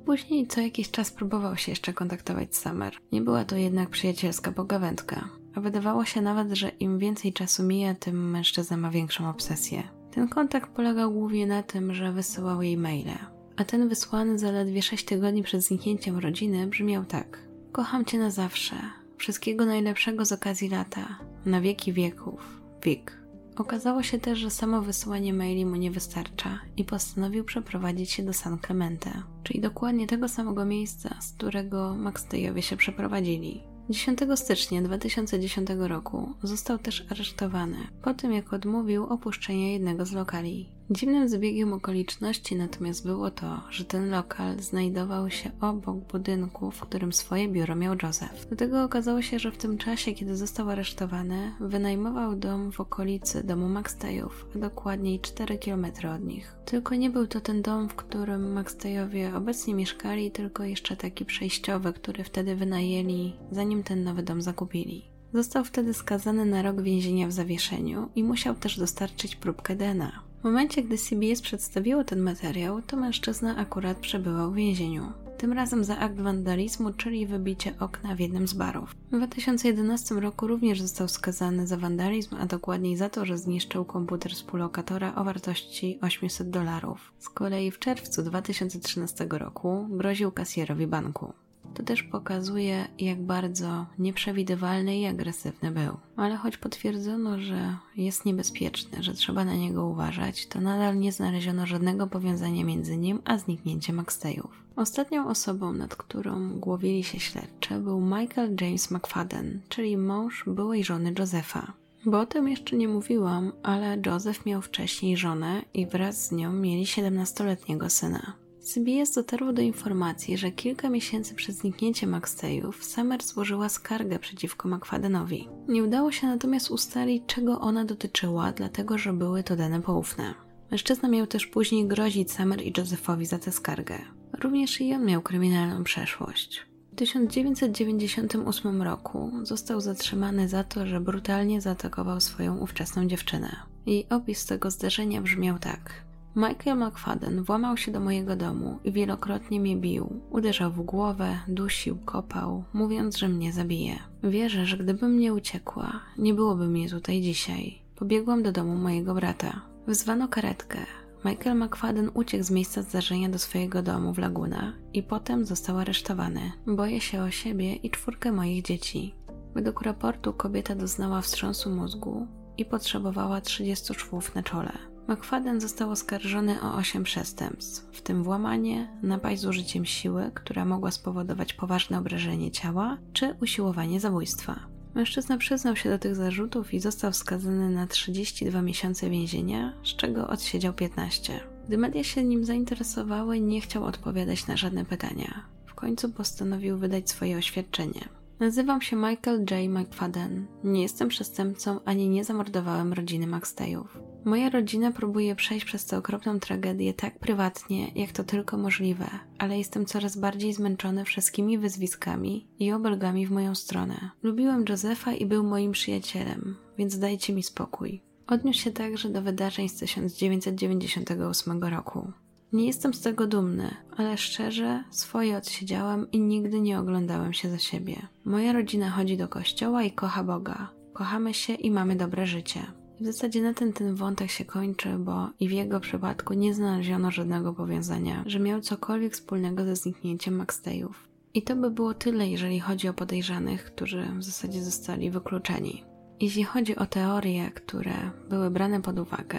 Speaker 1: Później co jakiś czas próbował się jeszcze kontaktować z Summer. Nie była to jednak przyjacielska pogawędka, a wydawało się nawet, że im więcej czasu mija, tym mężczyzna ma większą obsesję. Ten kontakt polegał głównie na tym, że wysyłał jej maile, a ten wysłany zaledwie 6 tygodni przed zniknięciem rodziny brzmiał tak: Kocham cię na zawsze. Wszystkiego najlepszego z okazji lata. Na wieki wieków. Wik. Okazało się też, że samo wysyłanie maili mu nie wystarcza i postanowił przeprowadzić się do San Clemente, czyli dokładnie tego samego miejsca, z którego McStayowie się przeprowadzili. 10 stycznia 2010 roku został też aresztowany po tym, jak odmówił opuszczenia jednego z lokali. Dziwnym zbiegiem okoliczności natomiast było to, że ten lokal znajdował się obok budynku, w którym swoje biuro miał Joseph. Do tego okazało się, że w tym czasie, kiedy został aresztowany, wynajmował dom w okolicy domu Maxtejów, a dokładniej 4 km od nich. Tylko nie był to ten dom, w którym Maxtejowie obecnie mieszkali, tylko jeszcze taki przejściowy, który wtedy wynajęli, zanim ten nowy dom zakupili. Został wtedy skazany na rok więzienia w zawieszeniu i musiał też dostarczyć próbkę DNA. W momencie, gdy CBS przedstawiło ten materiał, to mężczyzna akurat przebywał w więzieniu. Tym razem za akt wandalizmu, czyli wybicie okna w jednym z barów. W 2011 roku również został skazany za wandalizm, a dokładniej za to, że zniszczył komputer współlokatora o wartości 800 dolarów. Z kolei w czerwcu 2013 roku groził kasjerowi banku. To też pokazuje, jak bardzo nieprzewidywalny i agresywny był. Ale choć potwierdzono, że jest niebezpieczny, że trzeba na niego uważać, to nadal nie znaleziono żadnego powiązania między nim a zniknięciem Maxtejów. Ostatnią osobą, nad którą głowili się śledczy, był Michael James McFadden, czyli mąż byłej żony Josepha. Bo o tym jeszcze nie mówiłam, ale Joseph miał wcześniej żonę i wraz z nią mieli 17-letniego syna. CBS dotarło do informacji, że kilka miesięcy przed zniknięciem Maxtejów Summer złożyła skargę przeciwko McFadenowi. Nie udało się natomiast ustalić, czego ona dotyczyła, dlatego że były to dane poufne. Mężczyzna miał też później grozić Summer i Josephowi za tę skargę. Również i on miał kryminalną przeszłość. W 1998 roku został zatrzymany za to, że brutalnie zaatakował swoją ówczesną dziewczynę. Jej opis tego zdarzenia brzmiał tak. Michael McFadden włamał się do mojego domu i wielokrotnie mnie bił. Uderzał w głowę, dusił, kopał, mówiąc, że mnie zabije. Wierzę, że gdybym nie uciekła, nie byłoby mnie tutaj dzisiaj. Pobiegłam do domu mojego brata. Wzwano karetkę. Michael McFadden uciekł z miejsca zdarzenia do swojego domu w Laguna i potem został aresztowany. Boję się o siebie i czwórkę moich dzieci. Według raportu kobieta doznała wstrząsu mózgu i potrzebowała 30 szwów na czole. McFadden został oskarżony o 8 przestępstw, w tym włamanie, napaść z użyciem siły, która mogła spowodować poważne obrażenie ciała, czy usiłowanie zabójstwa. Mężczyzna przyznał się do tych zarzutów i został skazany na 32 miesiące więzienia, z czego odsiedział 15. Gdy media się nim zainteresowały, nie chciał odpowiadać na żadne pytania. W końcu postanowił wydać swoje oświadczenie. Nazywam się Michael J. McFadden. Nie jestem przestępcą ani nie zamordowałem rodziny McStayów. Moja rodzina próbuje przejść przez tę okropną tragedię tak prywatnie, jak to tylko możliwe, ale jestem coraz bardziej zmęczony wszystkimi wyzwiskami i obelgami w moją stronę. Lubiłem Josefa i był moim przyjacielem, więc dajcie mi spokój. Odniósł się także do wydarzeń z 1998 roku. Nie jestem z tego dumny, ale szczerze swoje odsiedziałam i nigdy nie oglądałem się za siebie. Moja rodzina chodzi do kościoła i kocha Boga. Kochamy się i mamy dobre życie. W zasadzie na tym ten wątek się kończy, bo i w jego przypadku nie znaleziono żadnego powiązania, że miał cokolwiek wspólnego ze zniknięciem McStayów. I to by było tyle, jeżeli chodzi o podejrzanych, którzy w zasadzie zostali wykluczeni. Jeśli chodzi o teorie, które były brane pod uwagę,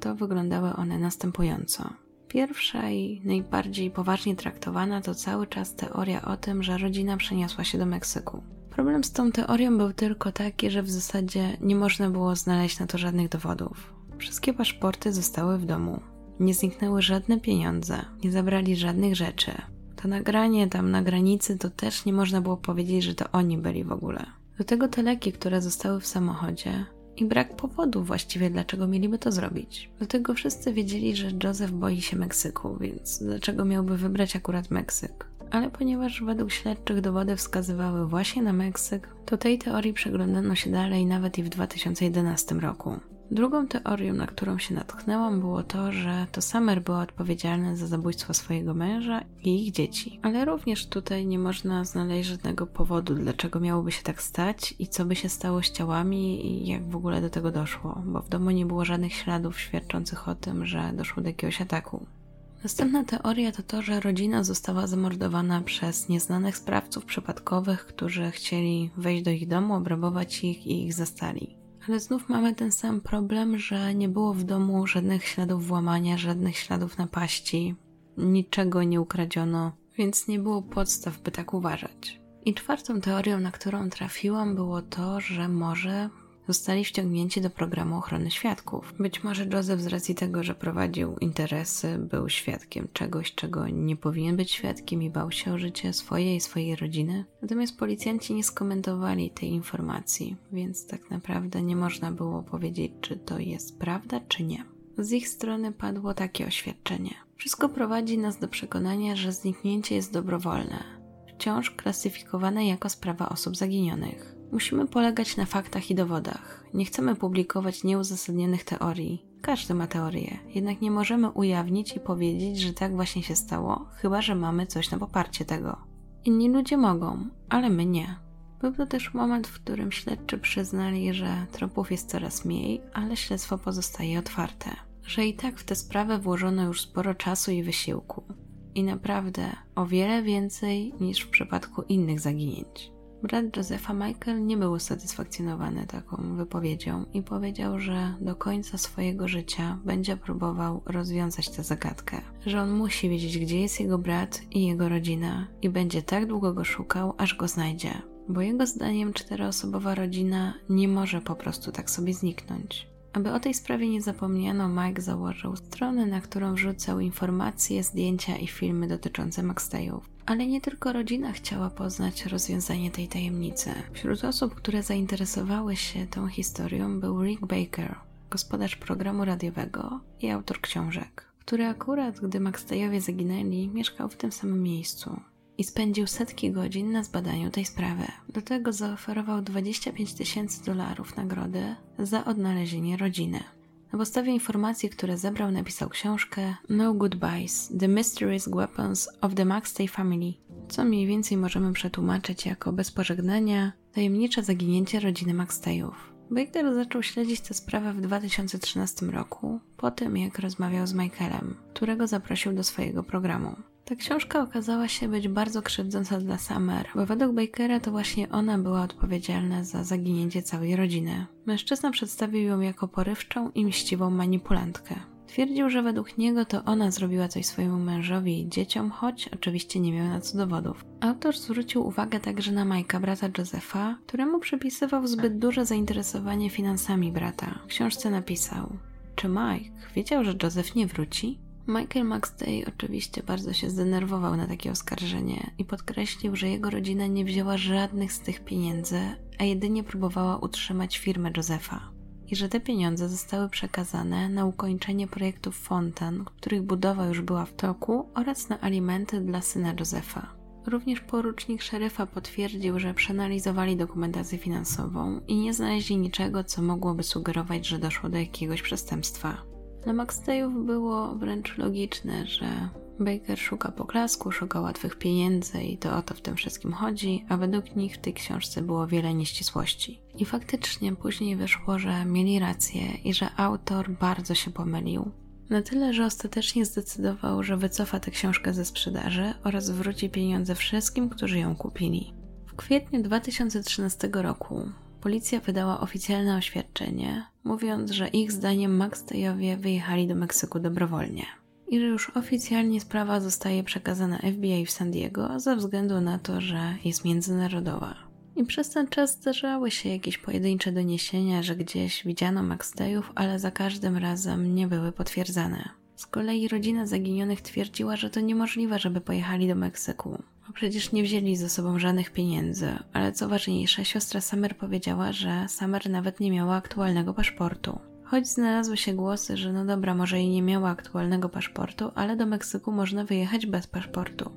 Speaker 1: to wyglądały one następująco. Pierwsza i najbardziej poważnie traktowana to cały czas teoria o tym, że rodzina przeniosła się do Meksyku. Problem z tą teorią był tylko taki, że w zasadzie nie można było znaleźć na to żadnych dowodów. Wszystkie paszporty zostały w domu. Nie zniknęły żadne pieniądze, nie zabrali żadnych rzeczy. To nagranie tam na granicy to też nie można było powiedzieć, że to oni byli w ogóle. Do tego te leki, które zostały w samochodzie, i brak powodu właściwie, dlaczego mieliby to zrobić. Do tego wszyscy wiedzieli, że Joseph boi się Meksyku, więc dlaczego miałby wybrać akurat Meksyk? Ale ponieważ według śledczych dowody wskazywały właśnie na Meksyk, to tej teorii przeglądano się dalej nawet i w 2011 roku. Drugą teorią, na którą się natknęłam, było to, że to Summer była odpowiedzialna za zabójstwo swojego męża i ich dzieci. Ale również tutaj nie można znaleźć żadnego powodu, dlaczego miałoby się tak stać i co by się stało z ciałami i jak w ogóle do tego doszło, bo w domu nie było żadnych śladów świadczących o tym, że doszło do jakiegoś ataku. Następna teoria to to, że rodzina została zamordowana przez nieznanych sprawców przypadkowych, którzy chcieli wejść do ich domu, obrabować ich i ich zastali. Ale znów mamy ten sam problem, że nie było w domu żadnych śladów włamania, żadnych śladów napaści, niczego nie ukradziono, więc nie było podstaw, by tak uważać. I czwartą teorią, na którą trafiłam, było to, że może zostali wciągnięci do programu ochrony świadków. Być może Joseph z racji tego, że prowadził interesy, był świadkiem czegoś, czego nie powinien być świadkiem i bał się o życie swoje i swojej rodziny. Natomiast policjanci nie skomentowali tej informacji, więc tak naprawdę nie można było powiedzieć, czy to jest prawda, czy nie. Z ich strony padło takie oświadczenie. Wszystko prowadzi nas do przekonania, że zniknięcie jest dobrowolne, wciąż klasyfikowane jako sprawa osób zaginionych. Musimy polegać na faktach i dowodach. Nie chcemy publikować nieuzasadnionych teorii. Każdy ma teorię, jednak nie możemy ujawnić i powiedzieć, że tak właśnie się stało, chyba że mamy coś na poparcie tego. Inni ludzie mogą, ale my nie. Był to też moment, w którym śledczy przyznali, że tropów jest coraz mniej, ale śledztwo pozostaje otwarte. Że i tak w tę sprawę włożono już sporo czasu i wysiłku. I naprawdę o wiele więcej niż w przypadku innych zaginięć. Brat Josefa Michael nie był usatysfakcjonowany taką wypowiedzią i powiedział, że do końca swojego życia będzie próbował rozwiązać tę zagadkę, że on musi wiedzieć, gdzie jest jego brat i jego rodzina i będzie tak długo go szukał, aż go znajdzie, bo jego zdaniem czteroosobowa rodzina nie może po prostu tak sobie zniknąć. Aby o tej sprawie nie zapomniano, Mike założył stronę, na którą wrzucał informacje, zdjęcia i filmy dotyczące McStayów. Ale nie tylko rodzina chciała poznać rozwiązanie tej tajemnicy. Wśród osób, które zainteresowały się tą historią był Rick Baker, gospodarz programu radiowego i autor książek, który akurat, gdy McStayowie zaginęli, mieszkał w tym samym miejscu i spędził setki godzin na zbadaniu tej sprawy. Do tego zaoferował 25 tysięcy dolarów nagrody za odnalezienie rodziny. Na podstawie informacji, które zebrał, napisał książkę No Goodbyes – The Mysterious Weapons of the McStay Family, co mniej więcej możemy przetłumaczyć jako bez pożegnania tajemnicze zaginięcie rodziny McStayów. Baker zaczął śledzić tę sprawę w 2013 roku, po tym jak rozmawiał z Michaelem, którego zaprosił do swojego programu. Ta książka okazała się być bardzo krzywdząca dla Summer, bo według Bakera to właśnie ona była odpowiedzialna za zaginięcie całej rodziny. Mężczyzna przedstawił ją jako porywczą i mściwą manipulantkę. Twierdził, że według niego to ona zrobiła coś swojemu mężowi i dzieciom, choć oczywiście nie miał na co dowodów. Autor zwrócił uwagę także na Majka, brata Josefa, któremu przypisywał zbyt duże zainteresowanie finansami brata. W książce napisał: Czy Mike wiedział, że Joseph nie wróci? Michael McStay oczywiście bardzo się zdenerwował na takie oskarżenie i podkreślił, że jego rodzina nie wzięła żadnych z tych pieniędzy, a jedynie próbowała utrzymać firmę Josefa. I że te pieniądze zostały przekazane na ukończenie projektów fontan, których budowa już była w toku, oraz na alimenty dla syna Josefa. Również porucznik szeryfa potwierdził, że przeanalizowali dokumentację finansową i nie znaleźli niczego, co mogłoby sugerować, że doszło do jakiegoś przestępstwa. Dla McStayów było wręcz logiczne, że Baker szuka poklasku, szuka łatwych pieniędzy i to o to w tym wszystkim chodzi, a według nich w tej książce było wiele nieścisłości. I faktycznie później wyszło, że mieli rację i że autor bardzo się pomylił. Na tyle, że ostatecznie zdecydował, że wycofa tę książkę ze sprzedaży oraz zwróci pieniądze wszystkim, którzy ją kupili. W kwietniu 2013 roku policja wydała oficjalne oświadczenie, mówiąc, że ich zdaniem McStayowie wyjechali do Meksyku dobrowolnie i że już oficjalnie sprawa zostaje przekazana FBI w San Diego ze względu na to, że jest międzynarodowa. I przez ten czas zdarzały się jakieś pojedyncze doniesienia, że gdzieś widziano McStayów, ale za każdym razem nie były potwierdzane. Z kolei rodzina zaginionych twierdziła, że to niemożliwe, żeby pojechali do Meksyku, bo przecież nie wzięli ze sobą żadnych pieniędzy, ale co ważniejsze, siostra Summer powiedziała, że Summer nawet nie miała aktualnego paszportu. Choć znalazły się głosy, że no dobra, może i nie miała aktualnego paszportu, ale do Meksyku można wyjechać bez paszportu.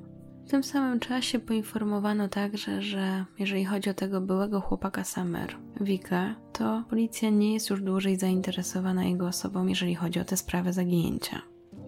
Speaker 1: W tym samym czasie poinformowano także, że jeżeli chodzi o tego byłego chłopaka Summer, Wika, to policja nie jest już dłużej zainteresowana jego osobą, jeżeli chodzi o tę sprawę zaginięcia.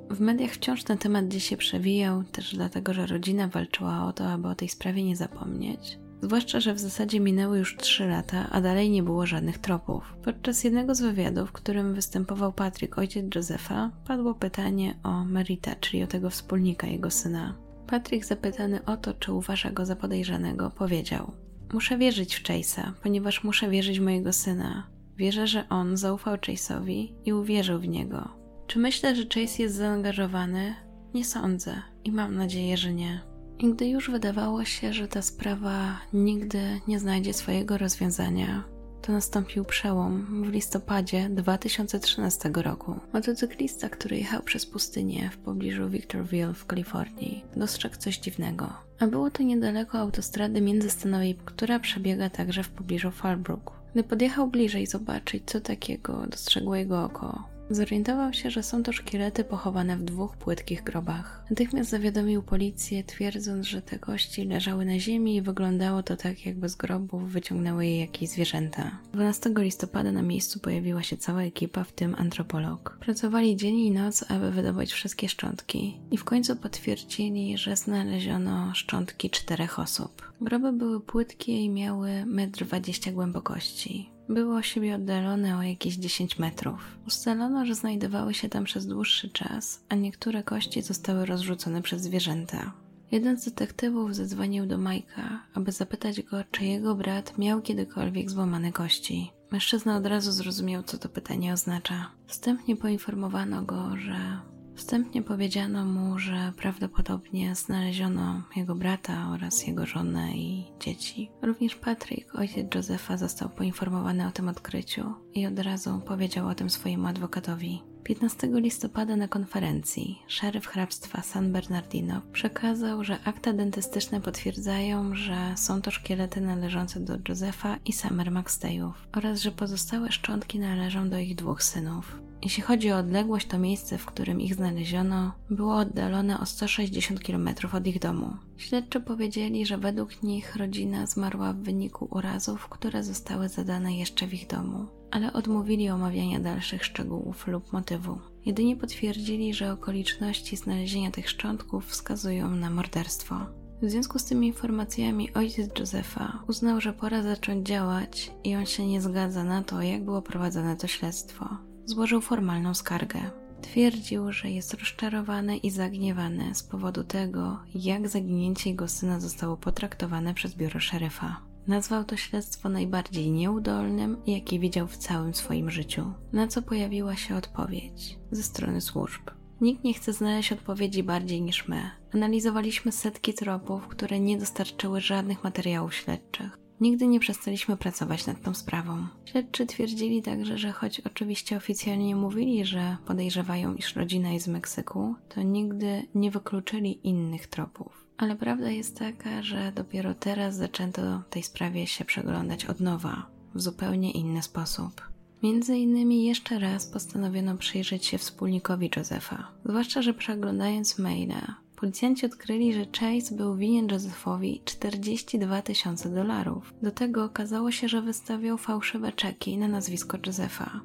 Speaker 1: W mediach wciąż ten temat dziś się przewijał, też dlatego, że rodzina walczyła o to, aby o tej sprawie nie zapomnieć. Zwłaszcza, że w zasadzie minęły już trzy lata, a dalej nie było żadnych tropów. Podczas jednego z wywiadów, w którym występował Patrick, ojciec Josefa, padło pytanie o Merita, czyli o tego wspólnika jego syna. Patrick, zapytany o to, czy uważa go za podejrzanego, powiedział: Muszę wierzyć w Chase'a, ponieważ muszę wierzyć w mojego syna. Wierzę, że on zaufał Chase'owi i uwierzył w niego. Czy myślę, że Chase jest zaangażowany? Nie sądzę i mam nadzieję, że nie. I gdy już wydawało się, że ta sprawa nigdy nie znajdzie swojego rozwiązania, to nastąpił przełom w listopadzie 2013 roku. Motocyklista, który jechał przez pustynię w pobliżu Victorville w Kalifornii, dostrzegł coś dziwnego. A było to niedaleko autostrady międzystanowej, która przebiega także w pobliżu Fallbrook. Gdy podjechał bliżej zobaczyć, co takiego dostrzegło jego oko, Zorientował się, że są to szkielety pochowane w dwóch płytkich grobach. Natychmiast zawiadomił policję, twierdząc, że te kości leżały na ziemi i wyglądało to tak, jakby z grobów wyciągnęły je jakieś zwierzęta. 12 listopada na miejscu pojawiła się cała ekipa, w tym antropolog. Pracowali dzień i noc, aby wydobyć wszystkie szczątki i w końcu potwierdzili, że znaleziono szczątki czterech osób. Groby były płytkie i miały 1,20 m głębokości. Były od siebie oddalone o jakieś 10 metrów. Ustalono, że znajdowały się tam przez dłuższy czas, a niektóre kości zostały rozrzucone przez zwierzęta. Jeden z detektywów zadzwonił do Majka, aby zapytać go, czy jego brat miał kiedykolwiek złamane kości. Mężczyzna od razu zrozumiał, co to pytanie oznacza. Wstępnie poinformowano go, że Wstępnie powiedziano mu, że prawdopodobnie znaleziono jego brata oraz jego żonę i dzieci. Również Patrick, ojciec Josefa, został poinformowany o tym odkryciu i od razu powiedział o tym swojemu adwokatowi. 15 listopada na konferencji szeryf hrabstwa San Bernardino przekazał, że akta dentystyczne potwierdzają, że są to szkielety należące do Josefa i Summer McStayów oraz że pozostałe szczątki należą do ich dwóch synów. Jeśli chodzi o odległość, to miejsce, w którym ich znaleziono, było oddalone o 160 km od ich domu. Śledczy powiedzieli, że według nich rodzina zmarła w wyniku urazów, które zostały zadane jeszcze w ich domu, ale odmówili omawiania dalszych szczegółów lub motywu. Jedynie potwierdzili, że okoliczności znalezienia tych szczątków wskazują na morderstwo. W związku z tymi informacjami ojciec Józefa uznał, że pora zacząć działać i on się nie zgadza na to, jak było prowadzone to śledztwo. Złożył formalną skargę. Twierdził, że jest rozczarowany i zagniewany z powodu tego, jak zaginięcie jego syna zostało potraktowane przez biuro szeryfa. Nazwał to śledztwo najbardziej nieudolnym, jakie widział w całym swoim życiu, na co pojawiła się odpowiedź ze strony służb. Nikt nie chce znaleźć odpowiedzi bardziej niż my. Analizowaliśmy setki tropów, które nie dostarczyły żadnych materiałów śledczych. Nigdy nie przestaliśmy pracować nad tą sprawą. Śledczy twierdzili także, że choć oczywiście oficjalnie mówili, że podejrzewają, iż rodzina jest z Meksyku, to nigdy nie wykluczyli innych tropów. Ale prawda jest taka, że dopiero teraz zaczęto tej sprawie się przeglądać od nowa, w zupełnie inny sposób. Między innymi jeszcze raz postanowiono przyjrzeć się wspólnikowi Josefa. Zwłaszcza, że przeglądając maile, policjanci odkryli, że Chase był winien Josephowi 42 tysiące dolarów. Do tego okazało się, że wystawiał fałszywe czeki na nazwisko Josefa.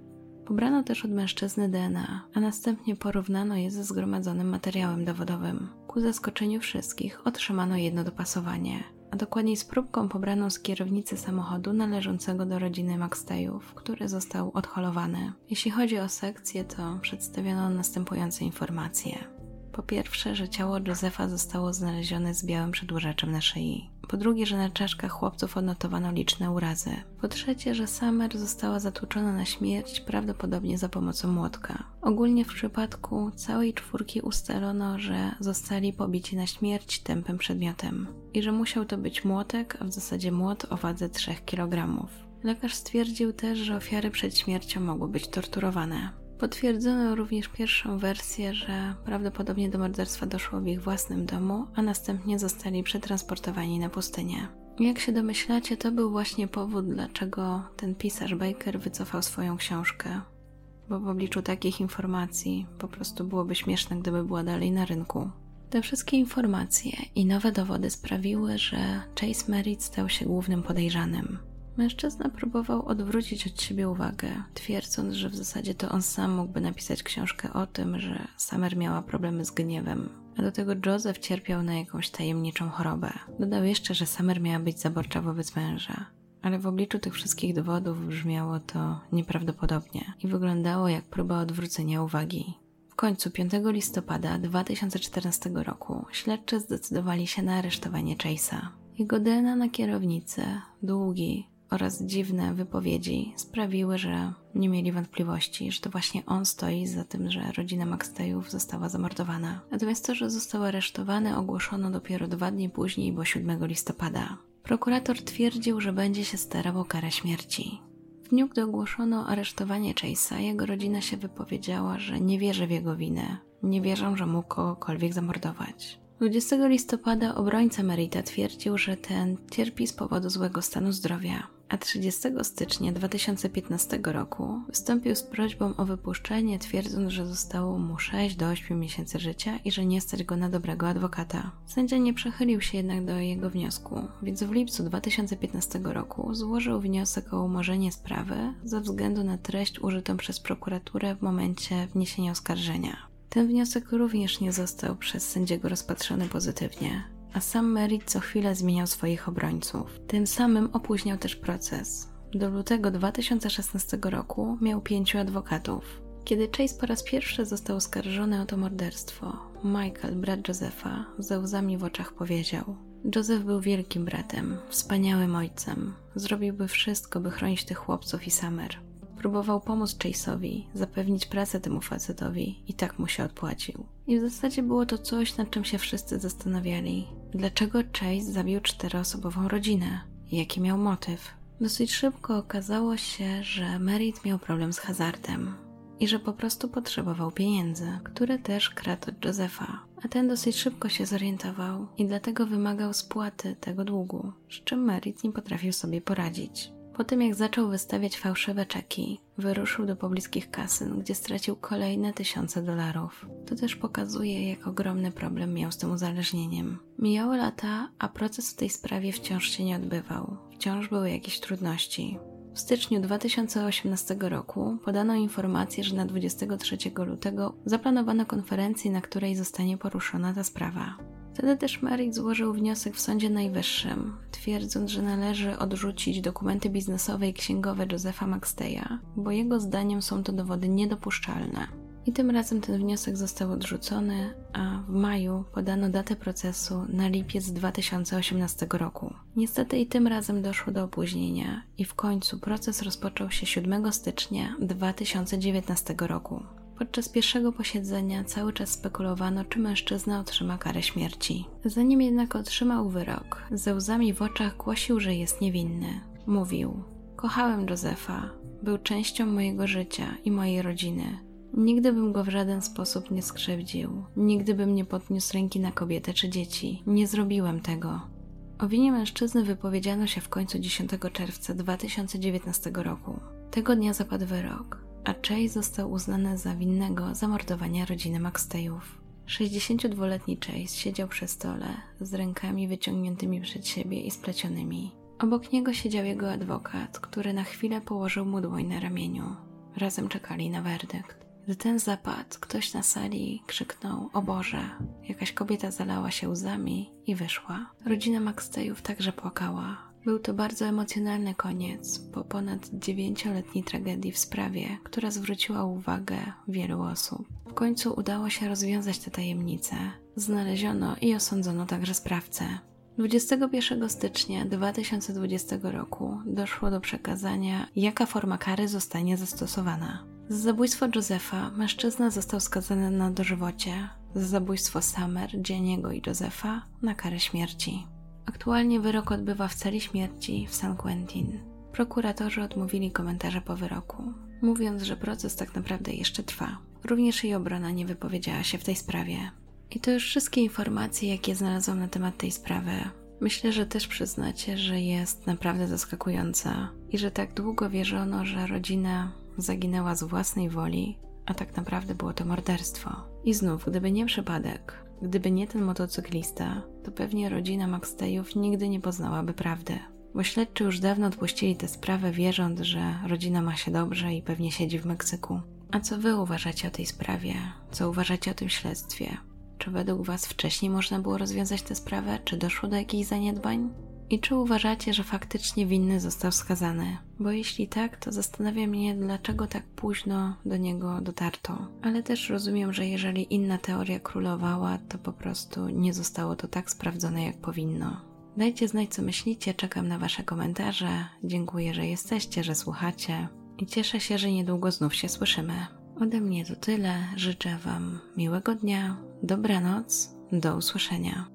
Speaker 1: Pobrano też od mężczyzny DNA, a następnie porównano je ze zgromadzonym materiałem dowodowym. Ku zaskoczeniu wszystkich otrzymano jedno dopasowanie, a dokładniej z próbką pobraną z kierownicy samochodu należącego do rodziny Maxtejów, który został odholowany. Jeśli chodzi o sekcję, to przedstawiono następujące informacje. Po pierwsze, że ciało Józefa zostało znalezione z białym przedłużaczem na szyi. Po drugie, że na czaszkach chłopców odnotowano liczne urazy. Po trzecie, że Summer została zatłuczona na śmierć, prawdopodobnie za pomocą młotka. Ogólnie w przypadku całej czwórki ustalono, że zostali pobici na śmierć tępym przedmiotem i że musiał to być młotek, a w zasadzie młot o wadze 3 kg. Lekarz stwierdził też, że ofiary przed śmiercią mogły być torturowane. Potwierdzono również pierwszą wersję, że prawdopodobnie do morderstwa doszło w ich własnym domu, a następnie zostali przetransportowani na pustynię. Jak się domyślacie, to był właśnie powód, dlaczego ten pisarz Baker wycofał swoją książkę. Bo w obliczu takich informacji po prostu byłoby śmieszne, gdyby była dalej na rynku. Te wszystkie informacje i nowe dowody sprawiły, że Chase Merritt stał się głównym podejrzanym. Mężczyzna próbował odwrócić od siebie uwagę, twierdząc, że w zasadzie to on sam mógłby napisać książkę o tym, że Summer miała problemy z gniewem, a do tego Joseph cierpiał na jakąś tajemniczą chorobę. Dodał jeszcze, że Summer miała być zaborcza wobec męża. Ale w obliczu tych wszystkich dowodów brzmiało to nieprawdopodobnie i wyglądało jak próba odwrócenia uwagi. W końcu 5 listopada 2014 roku śledczy zdecydowali się na aresztowanie Chase'a. Jego DNA na kierownicy, długi, oraz dziwne wypowiedzi sprawiły, że nie mieli wątpliwości, że to właśnie on stoi za tym, że rodzina Maxtejów została zamordowana. Natomiast to, że został aresztowany, ogłoszono dopiero dwa dni później, bo 7 listopada. Prokurator twierdził, że będzie się starał o karę śmierci. W dniu, gdy ogłoszono aresztowanie Chase'a, jego rodzina się wypowiedziała, że nie wierzy w jego winę, nie wierzą, że mógł kogokolwiek zamordować. 20 listopada obrońca Merita twierdził, że ten cierpi z powodu złego stanu zdrowia a 30 stycznia 2015 roku wystąpił z prośbą o wypuszczenie, twierdząc, że zostało mu 6 do 8 miesięcy życia i że nie stać go na dobrego adwokata. Sędzia nie przechylił się jednak do jego wniosku, więc w lipcu 2015 roku złożył wniosek o umorzenie sprawy ze względu na treść użytą przez prokuraturę w momencie wniesienia oskarżenia. Ten wniosek również nie został przez sędziego rozpatrzony pozytywnie, a sam Merritt co chwilę zmieniał swoich obrońców. Tym samym opóźniał też proces. Do lutego 2016 roku miał pięciu adwokatów. Kiedy Chase po raz pierwszy został oskarżony o to morderstwo, Michael, brat Josepha, ze łzami w oczach powiedział: Joseph był wielkim bratem, wspaniałym ojcem. Zrobiłby wszystko, by chronić tych chłopców i Summer. Próbował pomóc Chase'owi, zapewnić pracę temu facetowi i tak mu się odpłacił. I w zasadzie było to coś, nad czym się wszyscy zastanawiali. Dlaczego Chase zabił czteroosobową rodzinę? Jaki miał motyw? Dosyć szybko okazało się, że Merit miał problem z hazardem i że po prostu potrzebował pieniędzy, które też kradł od Josefa. A ten dosyć szybko się zorientował i dlatego wymagał spłaty tego długu, z czym Merit nie potrafił sobie poradzić. Po tym jak zaczął wystawiać fałszywe czeki, wyruszył do pobliskich kasyn, gdzie stracił kolejne tysiące dolarów. To też pokazuje, jak ogromny problem miał z tym uzależnieniem. Mijały lata, a proces w tej sprawie wciąż się nie odbywał. Wciąż były jakieś trudności. W styczniu 2018 roku podano informację, że na 23 lutego zaplanowano konferencję, na której zostanie poruszona ta sprawa. Wtedy też Merrick złożył wniosek w Sądzie Najwyższym, twierdząc, że należy odrzucić dokumenty biznesowe i księgowe Josepha Maxteya, bo jego zdaniem są to dowody niedopuszczalne. I tym razem ten wniosek został odrzucony, a w maju podano datę procesu na lipiec 2018 roku. Niestety i tym razem doszło do opóźnienia i w końcu proces rozpoczął się 7 stycznia 2019 roku. Podczas pierwszego posiedzenia cały czas spekulowano, czy mężczyzna otrzyma karę śmierci. Zanim jednak otrzymał wyrok, ze łzami w oczach głosił, że jest niewinny. Mówił: Kochałem Józefa, był częścią mojego życia i mojej rodziny. Nigdy bym go w żaden sposób nie skrzywdził, nigdy bym nie podniósł ręki na kobietę czy dzieci. Nie zrobiłem tego. O winie mężczyzny wypowiedziano się w końcu 10 czerwca 2019 roku. Tego dnia zapadł wyrok a Chase został uznany za winnego zamordowania rodziny Maxteyów. 62-letni Chase siedział przy stole z rękami wyciągniętymi przed siebie i splecionymi. Obok niego siedział jego adwokat, który na chwilę położył mu dłoń na ramieniu. Razem czekali na werdykt. Gdy ten zapadł, ktoś na sali krzyknął: O Boże! Jakaś kobieta zalała się łzami i wyszła. Rodzina Maxteyów także płakała. Był to bardzo emocjonalny koniec po ponad dziewięcioletniej tragedii w sprawie, która zwróciła uwagę wielu osób. W końcu udało się rozwiązać tę tajemnicę. Znaleziono i osądzono także sprawcę. 21 stycznia 2020 roku doszło do przekazania, jaka forma kary zostanie zastosowana. Za zabójstwo Józefa mężczyzna został skazany na dożywocie, za zabójstwo Summer, Jenniego i Józefa na karę śmierci. Aktualnie wyrok odbywa w celi śmierci w San Quentin. Prokuratorzy odmówili komentarza po wyroku, mówiąc, że proces tak naprawdę jeszcze trwa. Również jej obrona nie wypowiedziała się w tej sprawie. I to już wszystkie informacje, jakie znalazłam na temat tej sprawy. Myślę, że też przyznacie, że jest naprawdę zaskakująca i że tak długo wierzono, że rodzina zaginęła z własnej woli, a tak naprawdę było to morderstwo. I znów, gdyby nie przypadek, Gdyby nie ten motocyklista, to pewnie rodzina Maxtejów nigdy nie poznałaby prawdy. Bo śledczy już dawno odpuścili tę sprawę, wierząc, że rodzina ma się dobrze i pewnie siedzi w Meksyku. A co wy uważacie o tej sprawie? Co uważacie o tym śledztwie? Czy według was wcześniej można było rozwiązać tę sprawę? Czy doszło do jakichś zaniedbań? I czy uważacie, że faktycznie winny został skazany? Bo jeśli tak, to zastanawia mnie, dlaczego tak późno do niego dotarto. Ale też rozumiem, że jeżeli inna teoria królowała, to po prostu nie zostało to tak sprawdzone, jak powinno. Dajcie znać, co myślicie, czekam na Wasze komentarze. Dziękuję, że jesteście, że słuchacie i cieszę się, że niedługo znów się słyszymy. Ode mnie to tyle. Życzę Wam miłego dnia, dobranoc, do usłyszenia.